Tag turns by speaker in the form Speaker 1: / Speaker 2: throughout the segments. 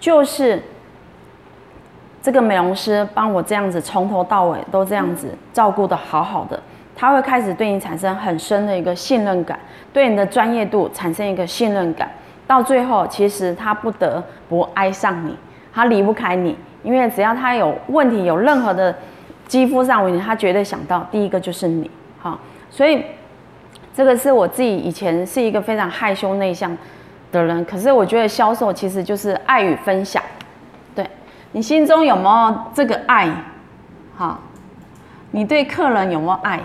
Speaker 1: 就是这个美容师帮我这样子从头到尾都这样子照顾得好好的，他会开始对你产生很深的一个信任感，对你的专业度产生一个信任感，到最后其实他不得不爱上你，他离不开你，因为只要他有问题，有任何的肌肤上问题，他绝对想到第一个就是你，好，所以这个是我自己以前是一个非常害羞内向的人，可是我觉得销售其实就是爱与分享。对，你心中有没有这个爱？好，你对客人有没有爱？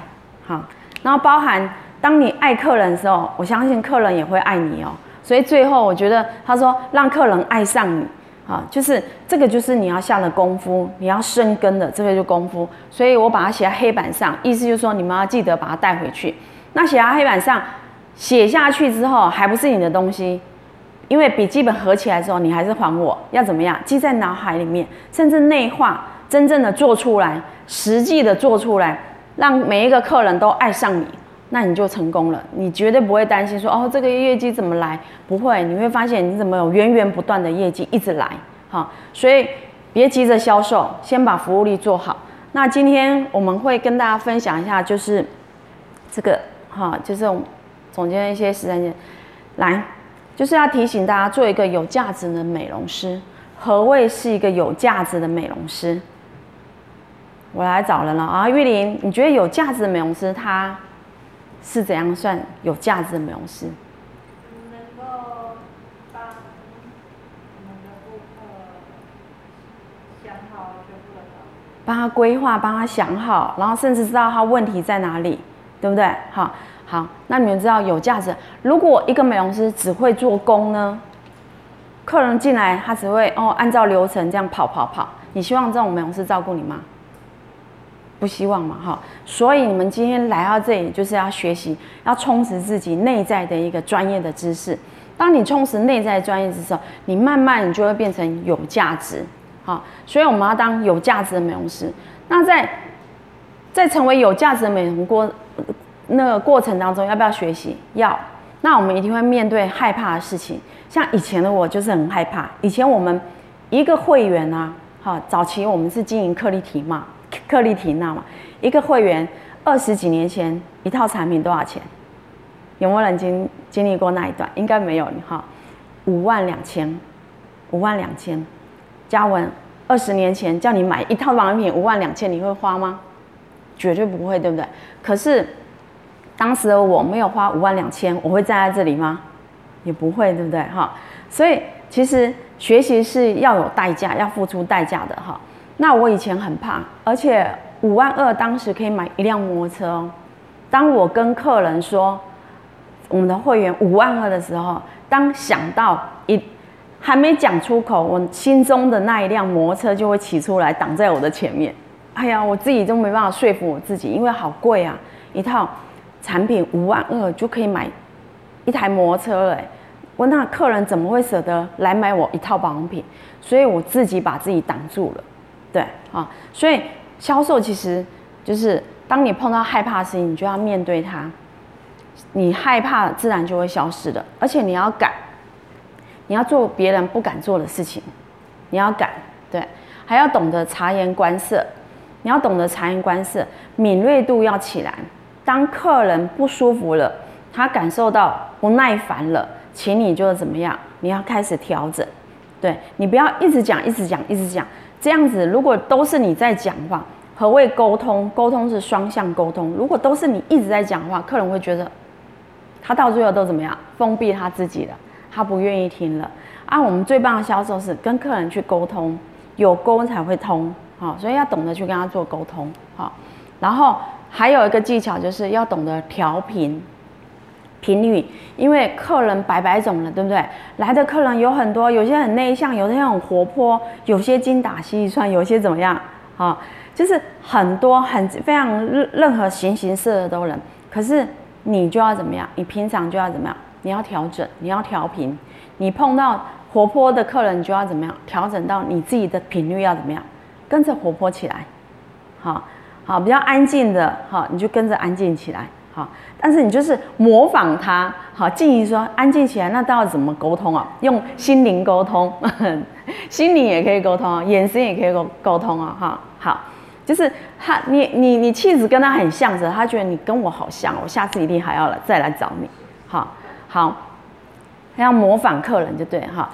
Speaker 1: 好，然后包含当你爱客人的时候，我相信客人也会爱你哦。所以最后我觉得他说让客人爱上你，啊，就是这个就是你要下的功夫，你要深耕的这个就功夫。所以我把它写在黑板上，意思就是说你们要记得把它带回去。那写在黑板上，写下去之后还不是你的东西。因为笔记本合起来之后，你还是还我，要怎么样？记在脑海里面，甚至内化，真正的做出来，实际的做出来，让每一个客人都爱上你，那你就成功了。你绝对不会担心说，哦，这个业绩怎么来？不会，你会发现你怎么有源源不断的业绩一直来。哈，所以别急着销售，先把服务力做好。那今天我们会跟大家分享一下，就是这个，哈，就是总结一些实战来。就是要提醒大家，做一个有价值的美容师。何谓是一个有价值的美容师？我来找人了啊，玉玲，你觉得有价值的美容师他是怎样算有价值的美容师？
Speaker 2: 能够帮我们的顾客想好全部的好，
Speaker 1: 帮他规划，帮他想好，然后甚至知道他问题在哪里，对不对？好。好，那你们知道有价值。如果一个美容师只会做工呢？客人进来，他只会哦按照流程这样跑跑跑。你希望这种美容师照顾你吗？不希望嘛，哈。所以你们今天来到这里，就是要学习，要充实自己内在的一个专业的知识。当你充实内在专业知识，你慢慢你就会变成有价值。好，所以我们要当有价值的美容师。那在在成为有价值的美容过。那个过程当中要不要学习？要。那我们一定会面对害怕的事情。像以前的我就是很害怕。以前我们一个会员啊，好，早期我们是经营克丽缇嘛，克丽缇娜嘛，一个会员二十几年前一套产品多少钱？有没有人经经历过那一段？应该没有哈。五万两千，五万两千。嘉文，二十年前叫你买一套保养品五万两千，你会花吗？绝对不会，对不对？可是。当时的我没有花五万两千，我会站在这里吗？也不会，对不对？哈，所以其实学习是要有代价，要付出代价的哈。那我以前很怕，而且五万二当时可以买一辆摩托车哦。当我跟客人说我们的会员五万二的时候，当想到一还没讲出口，我心中的那一辆摩托车就会骑出来挡在我的前面。哎呀，我自己都没办法说服我自己，因为好贵啊，一套。产品五万二就可以买一台摩托车了，我那客人怎么会舍得来买我一套保养品？所以我自己把自己挡住了，对啊，所以销售其实就是当你碰到害怕的事情，你就要面对它，你害怕自然就会消失的，而且你要敢，你要做别人不敢做的事情，你要敢，对，还要懂得察言观色，你要懂得察言观色，敏锐度要起来。当客人不舒服了，他感受到不耐烦了，请你就怎么样？你要开始调整，对，你不要一直讲，一直讲，一直讲，这样子如果都是你在讲话，何谓沟通？沟通是双向沟通。如果都是你一直在讲话，客人会觉得他到最后都怎么样？封闭他自己了，他不愿意听了。啊，我们最棒的销售是跟客人去沟通，有沟才会通，好，所以要懂得去跟他做沟通，好，然后。还有一个技巧，就是要懂得调频频率，因为客人百百种了，对不对？来的客人有很多，有些很内向，有些很活泼，有些精打细算，有些怎么样？啊，就是很多很非常任任何形形色色的人。可是你就要怎么样？你平常就要怎么样？你要调整，你要调频。你碰到活泼的客人，你就要怎么样？调整到你自己的频率要怎么样？跟着活泼起来，好。好，比较安静的，好，你就跟着安静起来，好，但是你就是模仿他，好，静怡说安静起来，那到底怎么沟通啊？用心灵沟通，心灵也可以沟通，眼神也可以沟沟通啊，哈，好，就是他，你你你气质跟他很像的，他觉得你跟我好像，我下次一定还要来再来找你，好，好，要模仿客人就对，哈。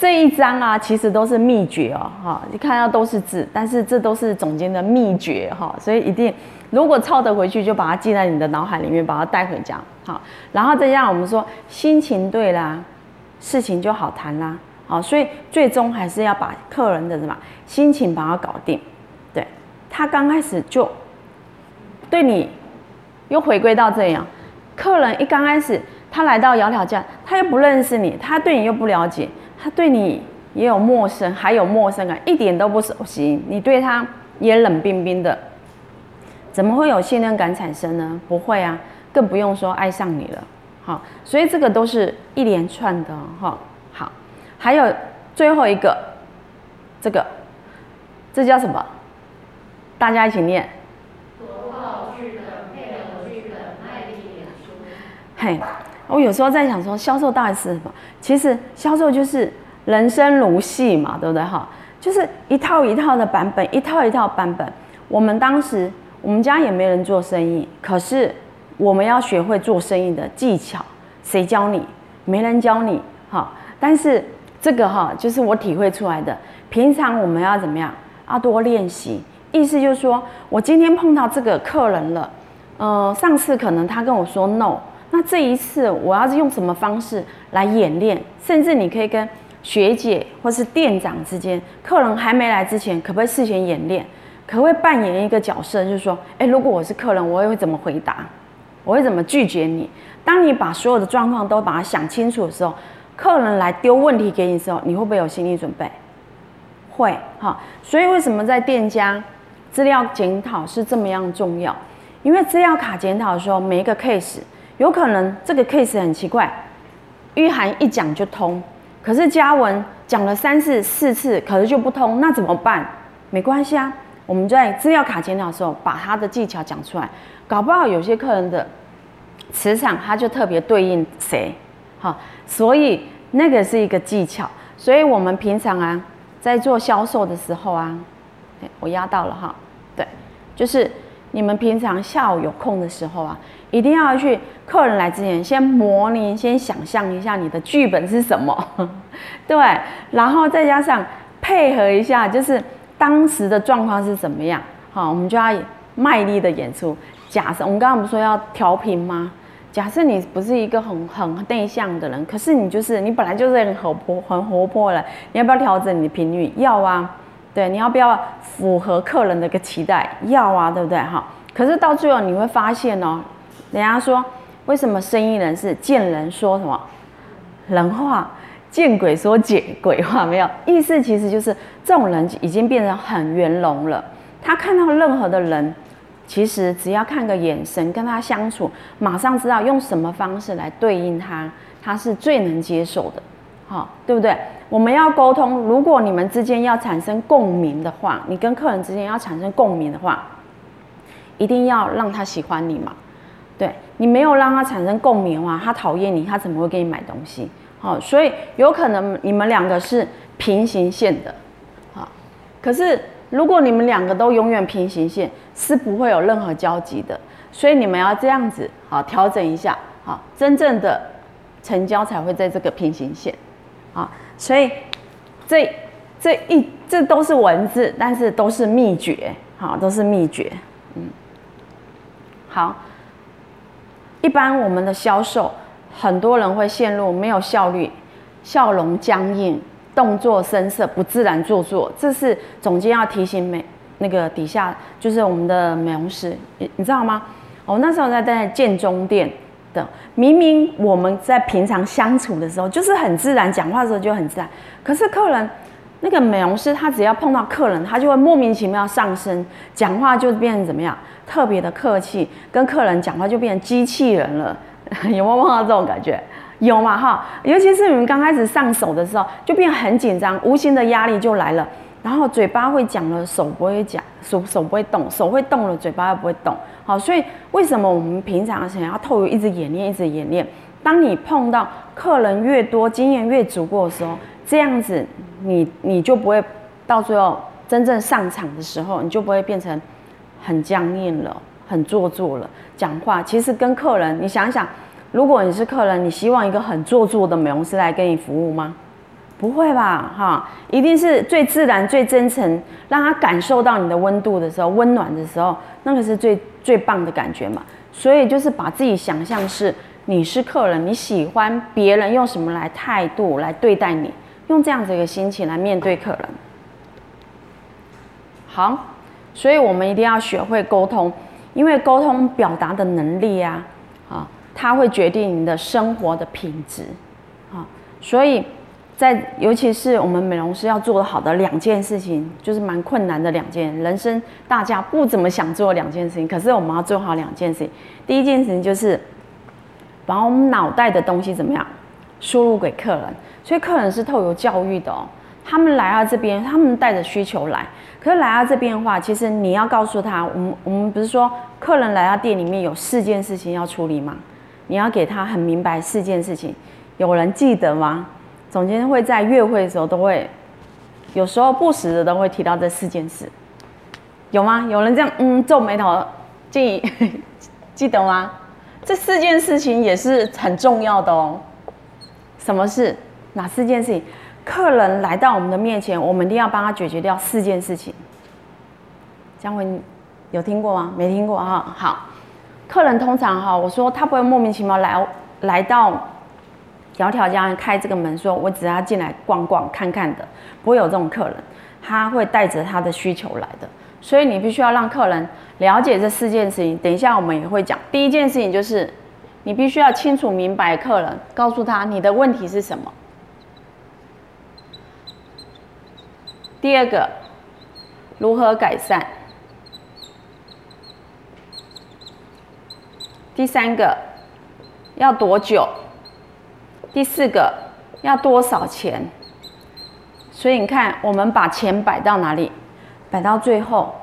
Speaker 1: 这一章啊，其实都是秘诀哦，哈，你看到都是字，但是这都是总监的秘诀哈，所以一定如果抄得回去，就把它记在你的脑海里面，把它带回家，好，然后再让我们说心情对啦，事情就好谈啦，好，所以最终还是要把客人的什么心情把它搞定，对，他刚开始就对你又回归到这样，客人一刚开始他来到窈窕家，他又不认识你，他对你又不了解。他对你也有陌生，还有陌生感，一点都不熟悉。你对他也冷冰冰的，怎么会有信任感产生呢？不会啊，更不用说爱上你了。好，所以这个都是一连串的哈。好，还有最后一个，这个，这叫什么？大家一起念。嘿。我有时候在想说，销售到底是什么？其实销售就是人生如戏嘛，对不对哈？就是一套一套的版本，一套一套版本。我们当时我们家也没人做生意，可是我们要学会做生意的技巧，谁教你？没人教你哈。但是这个哈，就是我体会出来的。平常我们要怎么样？要多练习。意思就是说我今天碰到这个客人了，呃，上次可能他跟我说 no。那这一次我要是用什么方式来演练？甚至你可以跟学姐或是店长之间，客人还没来之前，可不可以事先演练？可不可以扮演一个角色，就是说，哎，如果我是客人，我会怎么回答？我会怎么拒绝你？当你把所有的状况都把它想清楚的时候，客人来丢问题给你的时候，你会不会有心理准备？会，哈。所以为什么在店家资料检讨是这么样重要？因为资料卡检讨的时候，每一个 case。有可能这个 case 很奇怪，玉涵一讲就通，可是嘉文讲了三次四次，可是就不通，那怎么办？没关系啊，我们在资料卡检讨的时候，把他的技巧讲出来，搞不好有些客人的磁场他就特别对应谁，好，所以那个是一个技巧，所以我们平常啊，在做销售的时候啊，我压到了哈，对，就是你们平常下午有空的时候啊。一定要去客人来之前，先模拟，先想象一下你的剧本是什么，对，然后再加上配合一下，就是当时的状况是怎么样，好，我们就要卖力的演出。假设我们刚刚不是说要调频吗？假设你不是一个很很内向的人，可是你就是你本来就是很活泼很活泼了，你要不要调整你的频率？要啊，对，你要不要符合客人的一个期待？要啊，对不对？哈，可是到最后你会发现哦。人家说，为什么生意人是见人说什么人话，见鬼说见鬼话？没有意思，其实就是这种人已经变成很圆融了。他看到任何的人，其实只要看个眼神，跟他相处，马上知道用什么方式来对应他，他是最能接受的，好，对不对？我们要沟通，如果你们之间要产生共鸣的话，你跟客人之间要产生共鸣的话，一定要让他喜欢你嘛。对，你没有让他产生共鸣的话，他讨厌你，他怎么会给你买东西？好，所以有可能你们两个是平行线的，好，可是如果你们两个都永远平行线，是不会有任何交集的。所以你们要这样子，好，调整一下，好，真正的成交才会在这个平行线，啊，所以这这一这都是文字，但是都是秘诀，好，都是秘诀，嗯，好。一般我们的销售，很多人会陷入没有效率、笑容僵硬、动作生涩、不自然做作。这是总监要提醒美那个底下，就是我们的美容师，你你知道吗？我那时候在在建中店的，明明我们在平常相处的时候就是很自然，讲话的时候就很自然，可是客人那个美容师他只要碰到客人，他就会莫名其妙上升，讲话就变成怎么样？特别的客气，跟客人讲话就变成机器人了，有没有碰到这种感觉？有嘛？哈，尤其是你们刚开始上手的时候，就变很紧张，无形的压力就来了。然后嘴巴会讲了，手不会讲，手手不会动，手会动了，嘴巴又不会动。好，所以为什么我们平常想要透过一直演练，一直演练？当你碰到客人越多，经验越足够的时候，这样子你你就不会到最后真正上场的时候，你就不会变成很僵硬了，很做作了。讲话其实跟客人，你想想，如果你是客人，你希望一个很做作的美容师来跟你服务吗？不会吧，哈，一定是最自然、最真诚，让他感受到你的温度的时候，温暖的时候，那个是最最棒的感觉嘛。所以就是把自己想象是你是客人，你喜欢别人用什么来态度来对待你，用这样子一个心情来面对客人。好，所以我们一定要学会沟通，因为沟通表达的能力啊，啊，它会决定你的生活的品质，啊，所以。在，尤其是我们美容师要做的好的两件事情，就是蛮困难的两件，人生大家不怎么想做两件事情，可是我们要做好两件事情。第一件事情就是把我们脑袋的东西怎么样输入给客人，所以客人是透过教育的哦。他们来到这边，他们带着需求来，可是来到这边的话，其实你要告诉他，我们我们不是说客人来到店里面有四件事情要处理吗？你要给他很明白四件事情，有人记得吗？总监会在月会的时候都会，有时候不时的都会提到这四件事，有吗？有人这样嗯皱眉头，记 记得吗？这四件事情也是很重要的哦。什么事？哪四件事情？客人来到我们的面前，我们一定要帮他解决掉四件事情。江文有听过吗？没听过哈。好，客人通常哈，我说他不会莫名其妙来来到。窈窕家开这个门，说我只要进来逛逛看看的，不会有这种客人，他会带着他的需求来的，所以你必须要让客人了解这四件事情。等一下我们也会讲，第一件事情就是你必须要清楚明白客人，告诉他你的问题是什么。第二个，如何改善？第三个，要多久？第四个要多少钱？所以你看，我们把钱摆到哪里？摆到最后，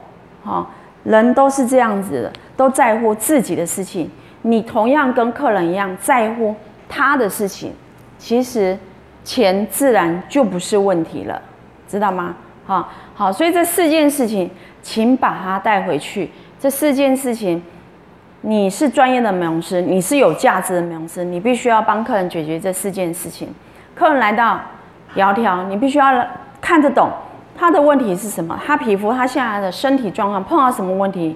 Speaker 1: 哈，人都是这样子的，都在乎自己的事情。你同样跟客人一样在乎他的事情，其实钱自然就不是问题了，知道吗？好，好，所以这四件事情，请把它带回去。这四件事情。你是专业的美容师，你是有价值的美容师，你必须要帮客人解决这四件事情。客人来到窈窕，你必须要看得懂他的问题是什么，他皮肤他现在的身体状况碰到什么问题，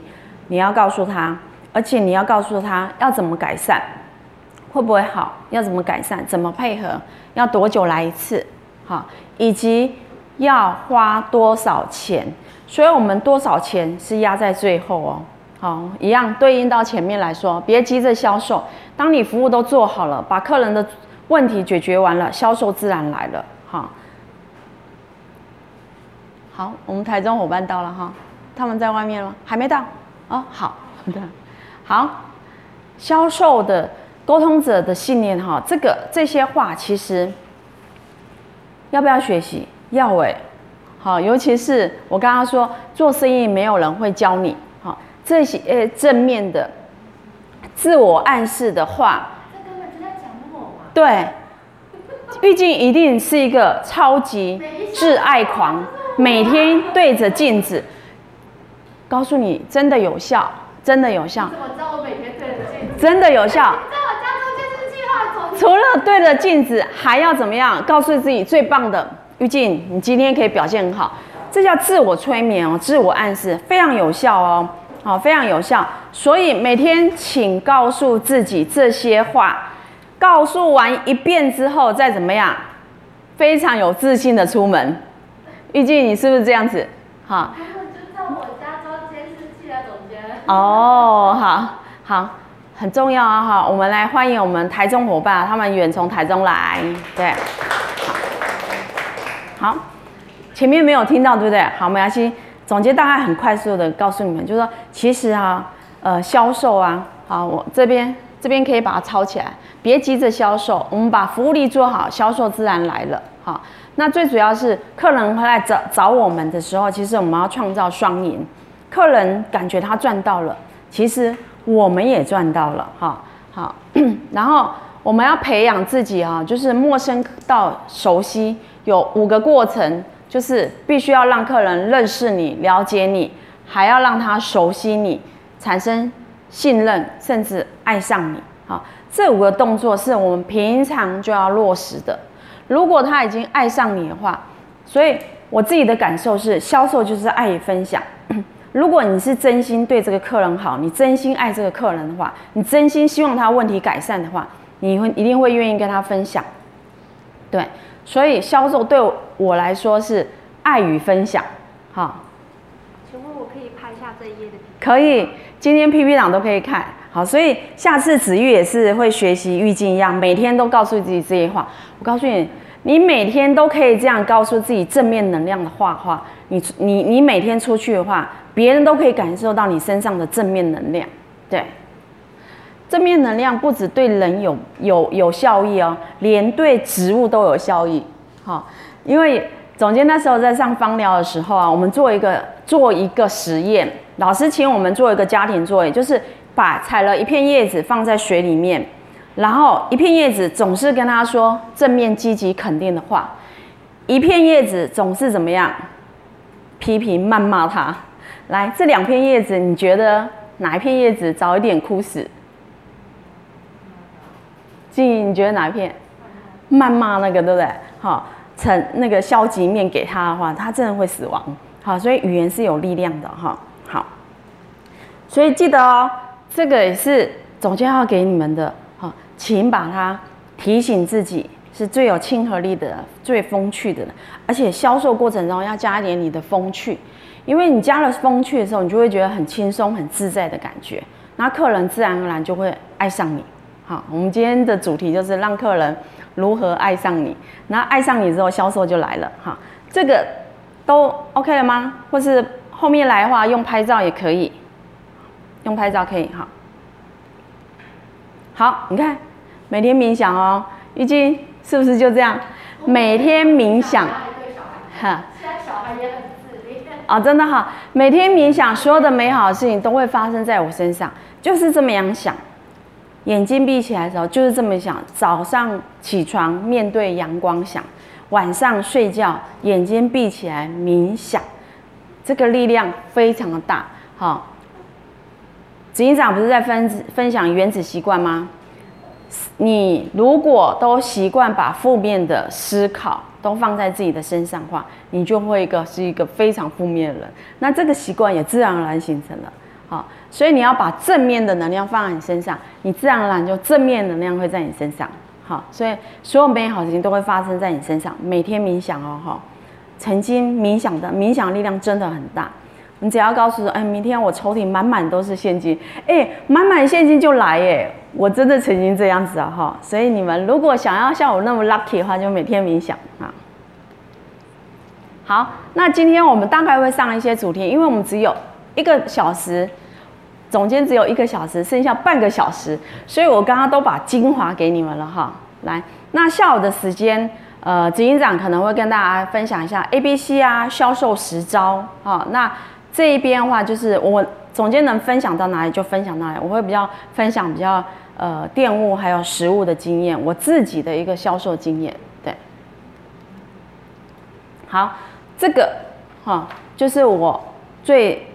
Speaker 1: 你要告诉他，而且你要告诉他要怎么改善，会不会好，要怎么改善，怎么配合，要多久来一次，好，以及要花多少钱。所以我们多少钱是压在最后哦。好，一样对应到前面来说，别急着销售。当你服务都做好了，把客人的问题解决完了，销售自然来了。好，好，我们台中伙伴到了哈，他们在外面了，还没到哦。好的，好，销售的沟通者的信念哈，这个这些话其实要不要学习？要诶。好，尤其是我刚刚说做生意，没有人会教你。这些呃正面的自我暗示的话，这根本就在讲我嘛。对，毕竟一定是一个超级自爱狂，每天对着镜子，告诉你真的有效，真的有效。我知道我每天对着镜子，真的有效。除了对着镜子，还要怎么样？告诉自己最棒的，玉静，你今天可以表现很好，这叫自我催眠哦，自我暗示非常有效哦。好，非常有效。所以每天请告诉自己这些话，告诉完一遍之后，再怎么样，非常有自信的出门。玉静，你是不是这样子？好。他们就在我家装监视器啊，总监。哦，好，好，很重要啊！哈，我们来欢迎我们台中伙伴，他们远从台中来，对。好，前面没有听到，对不对？好，没关系。总结大概很快速的告诉你们，就是说，其实啊，呃，销售啊，好，我这边这边可以把它抄起来，别急着销售，我们把服务力做好，销售自然来了。好，那最主要是客人会来找找我们的时候，其实我们要创造双赢，客人感觉他赚到了，其实我们也赚到了，哈，好，然后我们要培养自己啊，就是陌生到熟悉，有五个过程，就是必须要让客人认识你、了解你，还要让他熟悉你，产生信任，甚至爱上你，好。这五个动作是我们平常就要落实的。如果他已经爱上你的话，所以我自己的感受是，销售就是爱与分享。如果你是真心对这个客人好，你真心爱这个客人的话，你真心希望他问题改善的话，你会一定会愿意跟他分享。对，所以销售对我来说是爱与分享。好，
Speaker 2: 请问我可以拍下这一页的？
Speaker 1: 可以，今天 PPT 档都可以看。好，所以下次子玉也是会学习玉静一样，每天都告诉自己这些话。我告诉你，你每天都可以这样告诉自己正面能量的话话，你你你每天出去的话，别人都可以感受到你身上的正面能量。对，正面能量不只对人有有有效益哦，连对植物都有效益。好，因为总监那时候在上芳疗的时候啊，我们做一个做一个实验，老师请我们做一个家庭作业，就是。把采了一片叶子放在水里面，然后一片叶子总是跟他说正面、积极、肯定的话，一片叶子总是怎么样？批评、谩骂他。来，这两片叶子，你觉得哪一片叶子早一点枯死？静怡，你觉得哪一片？谩骂那个，对不对？好，呈那个消极面给他的话，他真的会死亡。好，所以语言是有力量的哈。好，所以记得哦。这个也是总监要给你们的，好，请把它提醒自己是最有亲和力的、最风趣的，而且销售过程中要加一点你的风趣，因为你加了风趣的时候，你就会觉得很轻松、很自在的感觉，那客人自然而然就会爱上你。好，我们今天的主题就是让客人如何爱上你，那爱上你之后，销售就来了。哈，这个都 OK 了吗？或是后面来的话用拍照也可以。用拍照可以哈，好，你看，每天冥想哦，玉静是不是就这样？每天冥想，哈，现在小孩也很自律啊，真的哈，每天冥想，所有的美好的事情都会发生在我身上，就是这么样想。眼睛闭起来的时候就是这么想，早上起床面对阳光想，晚上睡觉眼睛闭起来冥想，这个力量非常的大，好。执行长不是在分分享原子习惯吗？你如果都习惯把负面的思考都放在自己的身上的话，你就会一个是一个非常负面的人。那这个习惯也自然而然形成了。所以你要把正面的能量放在你身上，你自然而然就正面能量会在你身上。好，所以所有美好事情都会发生在你身上。每天冥想哦，哈，曾经冥想的冥想力量真的很大。你只要告诉说，哎，明天我抽屉满满都是现金，哎，满满现金就来，哎，我真的曾经这样子啊，哈，所以你们如果想要像我那么 lucky 的话，就每天冥想啊。好，那今天我们大概会上一些主题，因为我们只有一个小时，总监只有一个小时，剩下半个小时，所以我刚刚都把精华给你们了哈。来，那下午的时间，呃，执行长可能会跟大家分享一下 A、B、C 啊，销售十招啊，那。这一边的话，就是我总监能分享到哪里就分享到哪里。我会比较分享比较呃电务还有实物的经验，我自己的一个销售经验。对，好，这个哈就是我最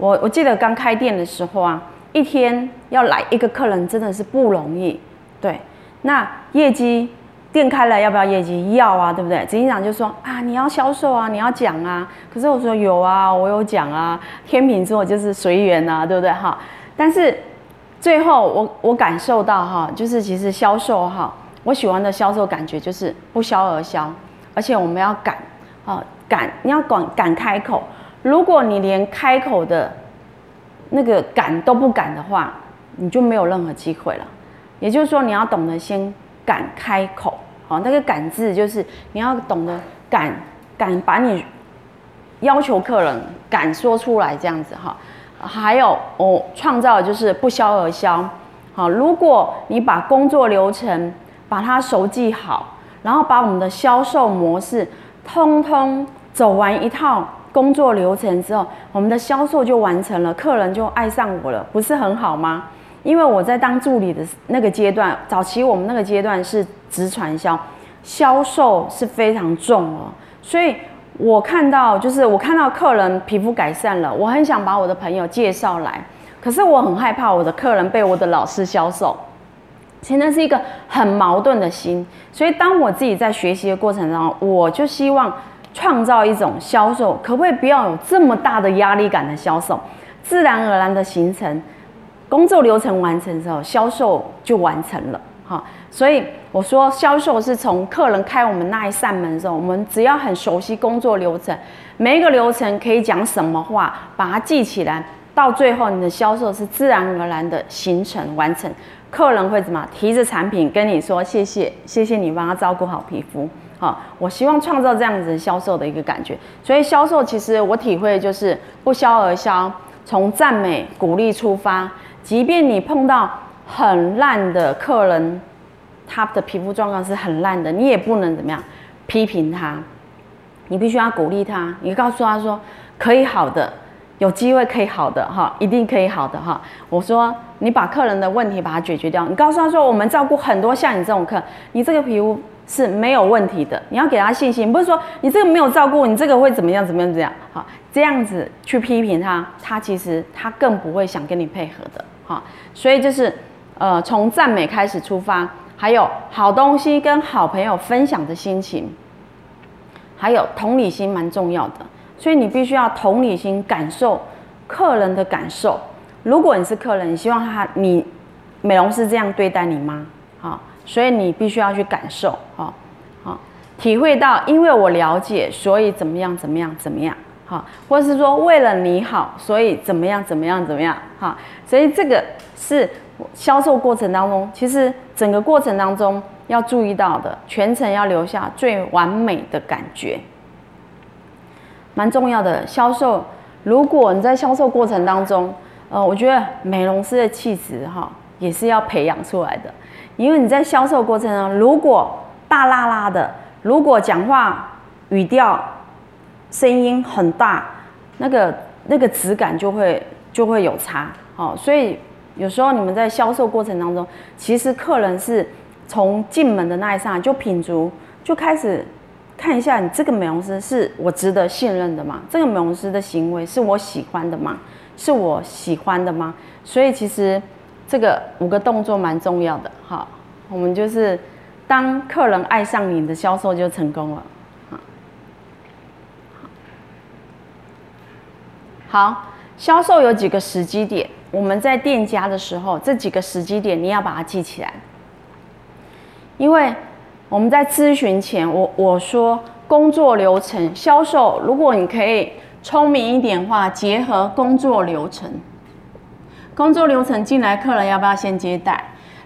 Speaker 1: 我我记得刚开店的时候啊，一天要来一个客人真的是不容易。对，那业绩。店开了要不要业绩？要啊，对不对？执行长就说啊，你要销售啊，你要讲啊。可是我说有啊，我有讲啊。天秤座就是随缘啊，对不对哈？但是最后我我感受到哈，就是其实销售哈，我喜欢的销售感觉就是不销而销，而且我们要敢啊敢，你要敢敢开口。如果你连开口的那个敢都不敢的话，你就没有任何机会了。也就是说，你要懂得先。敢开口，好，那个“敢”字就是你要懂得敢，敢把你要求客人敢说出来这样子哈。还有我创造的就是不销而销，好，如果你把工作流程把它熟记好，然后把我们的销售模式通通走完一套工作流程之后，我们的销售就完成了，客人就爱上我了，不是很好吗？因为我在当助理的那个阶段，早期我们那个阶段是直传销，销售是非常重哦，所以我看到就是我看到客人皮肤改善了，我很想把我的朋友介绍来，可是我很害怕我的客人被我的老师销售，其实那是一个很矛盾的心，所以当我自己在学习的过程当中，我就希望创造一种销售，可不可以不要有这么大的压力感的销售，自然而然的形成。工作流程完成之后，销售就完成了，哈。所以我说，销售是从客人开我们那一扇门的时候，我们只要很熟悉工作流程，每一个流程可以讲什么话，把它记起来，到最后你的销售是自然而然的形成完成。客人会怎么提着产品跟你说谢谢，谢谢你帮他照顾好皮肤，好。我希望创造这样子销售的一个感觉。所以销售其实我体会就是不销而销，从赞美鼓励出发。即便你碰到很烂的客人，他的皮肤状况是很烂的，你也不能怎么样批评他，你必须要鼓励他，你告诉他说可以好的，有机会可以好的哈，一定可以好的哈。我说你把客人的问题把它解决掉，你告诉他说我们照顾很多像你这种客，你这个皮肤是没有问题的，你要给他信心，不是说你这个没有照顾，你这个会怎么样怎么样怎样好。这样子去批评他，他其实他更不会想跟你配合的，哈。所以就是，呃，从赞美开始出发，还有好东西跟好朋友分享的心情，还有同理心蛮重要的。所以你必须要同理心感受客人的感受。如果你是客人，你希望他你美容师这样对待你吗？好，所以你必须要去感受，好，好，体会到，因为我了解，所以怎么样，怎么样，怎么样。好，或者是说为了你好，所以怎么样怎么样怎么样？哈，所以这个是销售过程当中，其实整个过程当中要注意到的，全程要留下最完美的感觉，蛮重要的。销售，如果你在销售过程当中，呃，我觉得美容师的气质哈也是要培养出来的，因为你在销售过程中，如果大剌剌的，如果讲话语调。声音很大，那个那个质感就会就会有差，好，所以有时候你们在销售过程当中，其实客人是从进门的那一刹就品足，就开始看一下你这个美容师是我值得信任的吗？这个美容师的行为是我喜欢的吗？是我喜欢的吗？所以其实这个五个动作蛮重要的，好，我们就是当客人爱上你的销售就成功了。好，销售有几个时机点，我们在店家的时候，这几个时机点你要把它记起来。因为我们在咨询前，我我说工作流程销售，如果你可以聪明一点的话，结合工作流程，工作流程进来客人要不要先接待？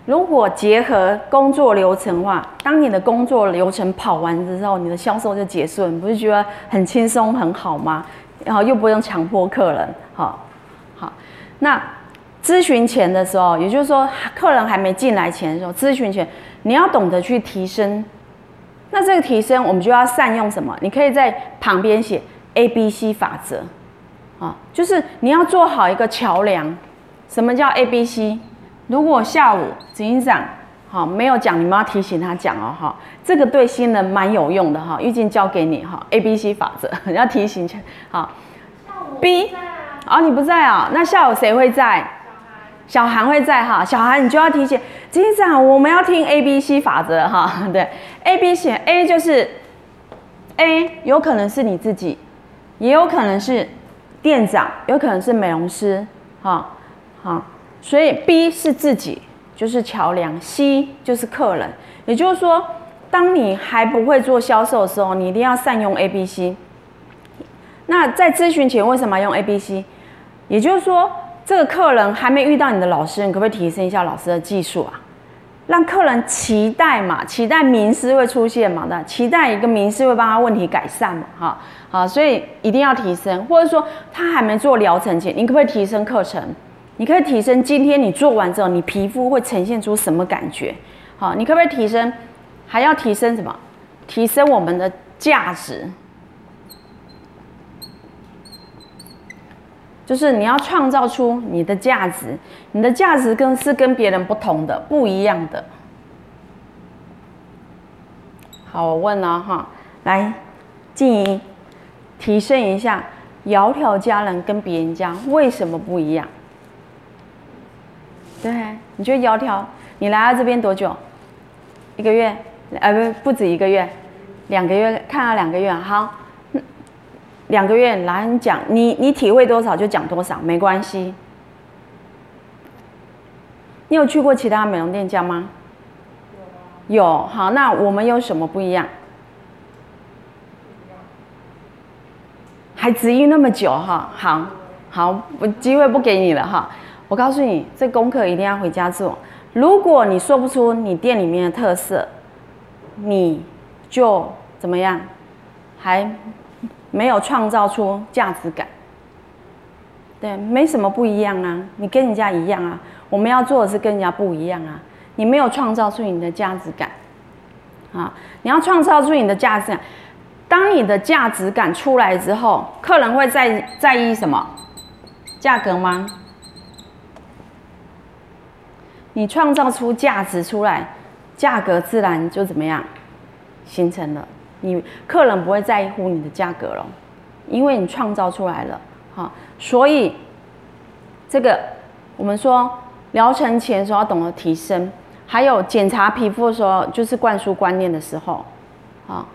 Speaker 1: 如果结合工作流程的话，当你的工作流程跑完之后，你的销售就结束了，你不是觉得很轻松很好吗？然后又不用强迫客人，好，好。那咨询前的时候，也就是说客人还没进来前的时候，咨询前你要懂得去提升。那这个提升，我们就要善用什么？你可以在旁边写 A B C 法则，啊，就是你要做好一个桥梁。什么叫 A B C？如果下午执行长好没有讲，你们要提醒他讲哦，哈。这个对新人蛮有用的哈，玉静交给你哈，A B C 法则，你要提醒一下。好，B，哦，你不在啊？那下午谁会在？小韩，小韩会在哈。小韩，你就要提醒，执行长我们要听 A B C 法则哈。对，A B C A 就是 A，有可能是你自己，也有可能是店长，有可能是美容师，哈，好，所以 B 是自己，就是桥梁，C 就是客人，也就是说。当你还不会做销售的时候，你一定要善用 A、B、C。那在咨询前为什么用 A、B、C？也就是说，这个客人还没遇到你的老师，你可不可以提升一下老师的技术啊？让客人期待嘛，期待名师会出现嘛，那期待一个名师会帮他问题改善嘛，哈，好，所以一定要提升。或者说他还没做疗程前，你可不可以提升课程？你可以提升今天你做完之后，你皮肤会呈现出什么感觉？好，你可不可以提升？还要提升什么？提升我们的价值，就是你要创造出你的价值，你的价值跟是跟别人不同的、不一样的。好，我问了哈，来，静怡，提升一下，窈窕佳人跟别人家为什么不一样？对，你觉得窈窕？你来到这边多久？一个月？呃，不，不止一个月，两个月，看了两个月。好，两个月来你讲，你你体会多少就讲多少，没关系。你有去过其他美容店家吗？有。有，好，那我们有什么不一样？还质疑那么久哈？好，好，我机会不给你了哈。我告诉你，这功课一定要回家做。如果你说不出你店里面的特色，你就怎么样？还没有创造出价值感。对，没什么不一样啊，你跟人家一样啊。我们要做的是跟人家不一样啊。你没有创造出你的价值感，啊，你要创造出你的价值感。当你的价值感出来之后，客人会在在意什么？价格吗？你创造出价值出来，价格自然就怎么样形成了。你客人不会在乎你的价格了，因为你创造出来了。好，所以这个我们说疗程前的时候要懂得提升，还有检查皮肤的时候就是灌输观念的时候。好，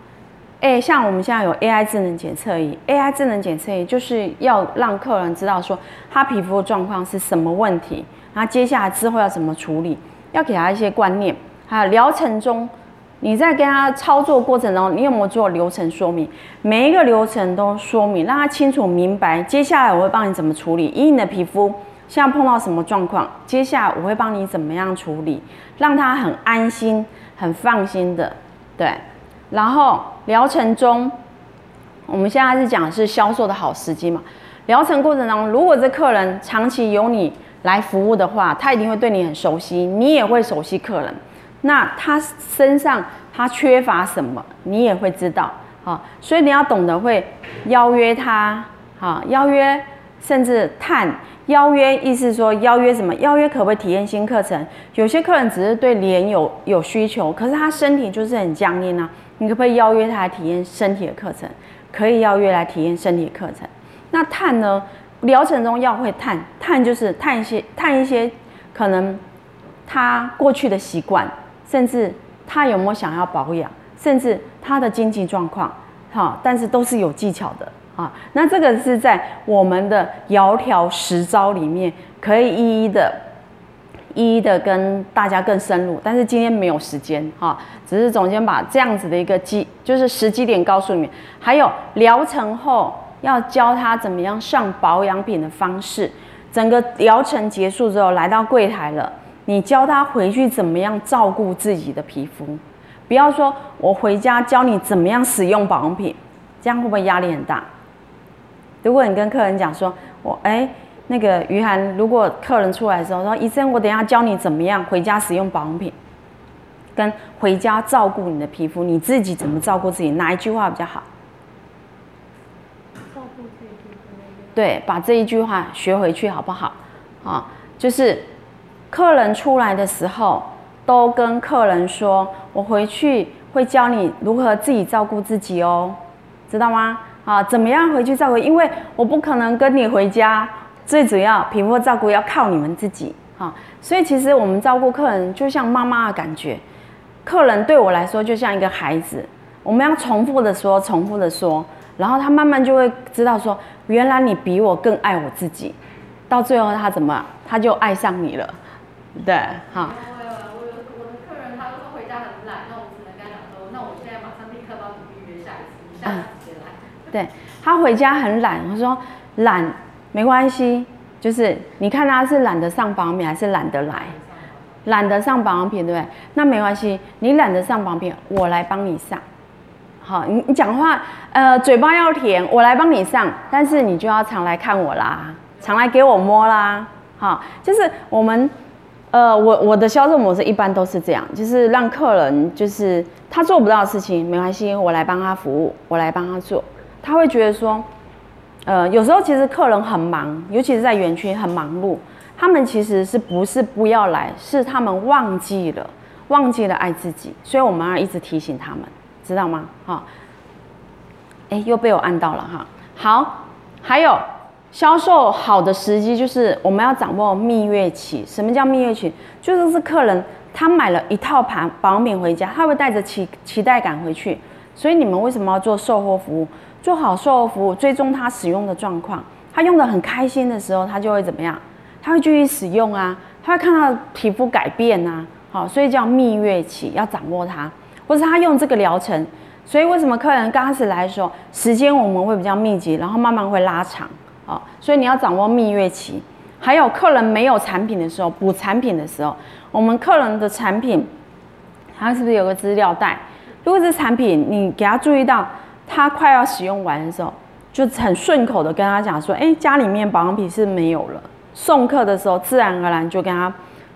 Speaker 1: 哎，像我们现在有 AI 智能检测仪，AI 智能检测仪就是要让客人知道说他皮肤的状况是什么问题。那接下来之后要怎么处理？要给他一些观念。还有疗程中，你在跟他操作过程中，你有没有做流程说明？每一个流程都说明，让他清楚明白。接下来我会帮你怎么处理？以你的皮肤现在碰到什么状况？接下来我会帮你怎么样处理？让他很安心、很放心的。对。然后疗程中，我们现在是讲的是销售的好时机嘛？疗程过程当中，如果这客人长期由你。来服务的话，他一定会对你很熟悉，你也会熟悉客人。那他身上他缺乏什么，你也会知道。好，所以你要懂得会邀约他，好，邀约甚至探邀约，意思说邀约什么？邀约可不可以体验新课程？有些客人只是对脸有有需求，可是他身体就是很僵硬啊。你可不可以邀约他来体验身体的课程？可以邀约来体验身体的课程。那探呢？疗程中要会探探，就是探一些探一些可能他过去的习惯，甚至他有没有想要保养，甚至他的经济状况，哈，但是都是有技巧的啊。那这个是在我们的窈窕十招里面可以一一的、一一的跟大家更深入，但是今天没有时间哈，只是总监把这样子的一个机，就是时机点告诉你们，还有疗程后。要教他怎么样上保养品的方式，整个疗程结束之后来到柜台了，你教他回去怎么样照顾自己的皮肤，不要说我回家教你怎么样使用保养品，这样会不会压力很大？如果你跟客人讲说，我哎那个于涵，如果客人出来的时候说，医生我等一下教你怎么样回家使用保养品，跟回家照顾你的皮肤，你自己怎么照顾自己，哪一句话比较好？照顾自己对，把这一句话学回去好不好？啊，就是客人出来的时候，都跟客人说，我回去会教你如何自己照顾自己哦，知道吗？啊，怎么样回去照顾？因为我不可能跟你回家，最主要皮肤照顾要靠你们自己。哈，所以其实我们照顾客人就像妈妈的感觉，客人对我来说就像一个孩子，我们要重复的说，重复的说。然后他慢慢就会知道说，原来你比我更爱我自己，到最后他怎么，他就爱上你了，对，哈。我有我的客人，他都说回家很懒，那我只能跟他讲说，那我现在马上立刻帮你预约下一次，下次来。对，他回家很懒，我说懒没关系，就是你看他是懒得上保养品还是懒得来，懒得上保养品对不对？那没关系，你懒得上保养品，我来帮你上。好，你你讲话，呃，嘴巴要甜，我来帮你上，但是你就要常来看我啦，常来给我摸啦，好，就是我们呃，我我的销售模式一般都是这样，就是让客人就是他做不到的事情没关系，我来帮他服务，我来帮他做。他会觉得说，呃，有时候其实客人很忙，尤其是在园区很忙碌，他们其实是不是不要来，是他们忘记了，忘记了爱自己，所以我们要一直提醒他们，知道吗？哈，哎，又被我按到了哈。好，还有。销售好的时机就是我们要掌握蜜月期。什么叫蜜月期？就是是客人他买了一套盘保养品回家，他会带着期期待感回去。所以你们为什么要做售后服务？做好售后服务，追踪他使用的状况。他用得很开心的时候，他就会怎么样？他会继续使用啊，他会看到皮肤改变啊。好，所以叫蜜月期，要掌握它。或是他用这个疗程，所以为什么客人刚开始来的时候，时间我们会比较密集，然后慢慢会拉长。啊，所以你要掌握蜜月期，还有客人没有产品的时候，补产品的时候，我们客人的产品，他是不是有个资料袋？如果是产品，你给他注意到他快要使用完的时候，就很顺口的跟他讲说，哎，家里面保养品是没有了。送客的时候，自然而然就跟他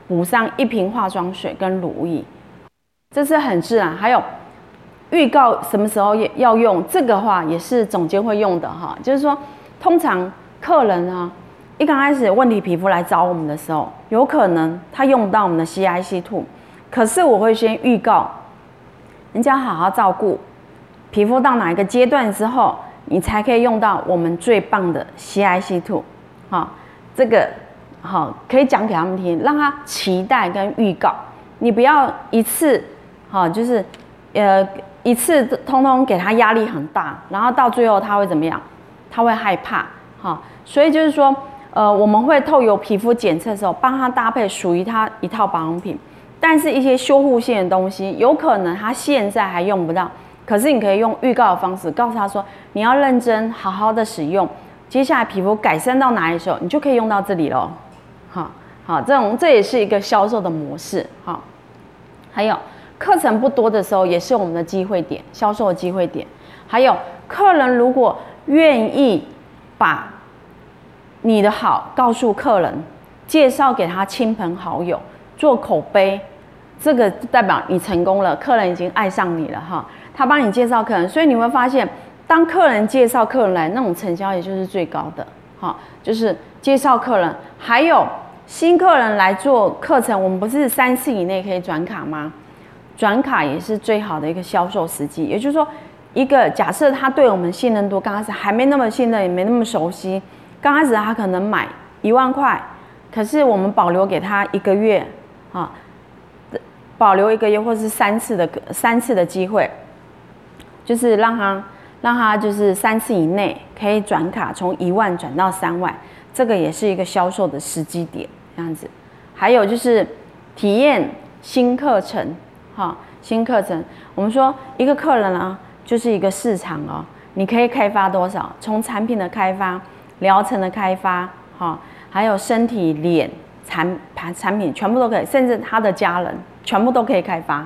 Speaker 1: 补上一瓶化妆水跟乳液，这是很自然。还有预告什么时候要用，这个话也是总监会用的哈，就是说通常。客人啊，一刚开始问题皮肤来找我们的时候，有可能他用到我们的 C I C two，可是我会先预告，人家好好照顾皮肤到哪一个阶段之后，你才可以用到我们最棒的 C I C two，好，这个好可以讲给他们听，让他期待跟预告，你不要一次好就是呃一次通通给他压力很大，然后到最后他会怎么样？他会害怕，好。所以就是说，呃，我们会透过皮肤检测的时候，帮他搭配属于他一套保养品。但是，一些修护性的东西，有可能他现在还用不到。可是，你可以用预告的方式告诉他说，你要认真好好的使用。接下来皮肤改善到哪里时候，你就可以用到这里喽。好，好，这种这也是一个销售的模式。好，还有课程不多的时候，也是我们的机会点，销售的机会点。还有客人如果愿意把你的好告诉客人，介绍给他亲朋好友，做口碑，这个代表你成功了，客人已经爱上你了哈。他帮你介绍客人，所以你会发现，当客人介绍客人来，那种成交也就是最高的好，就是介绍客人，还有新客人来做课程，我们不是三次以内可以转卡吗？转卡也是最好的一个销售时机，也就是说，一个假设他对我们信任度刚开始还没那么信任，也没那么熟悉。刚开始他可能买一万块，可是我们保留给他一个月，啊，保留一个月或是三次的三次的机会，就是让他让他就是三次以内可以转卡，从一万转到三万，这个也是一个销售的时机点，这样子。还有就是体验新课程，哈，新课程，我们说一个客人啊，就是一个市场哦，你可以开发多少？从产品的开发。疗程的开发，哈，还有身体、脸、产产产品全部都可以，甚至他的家人全部都可以开发，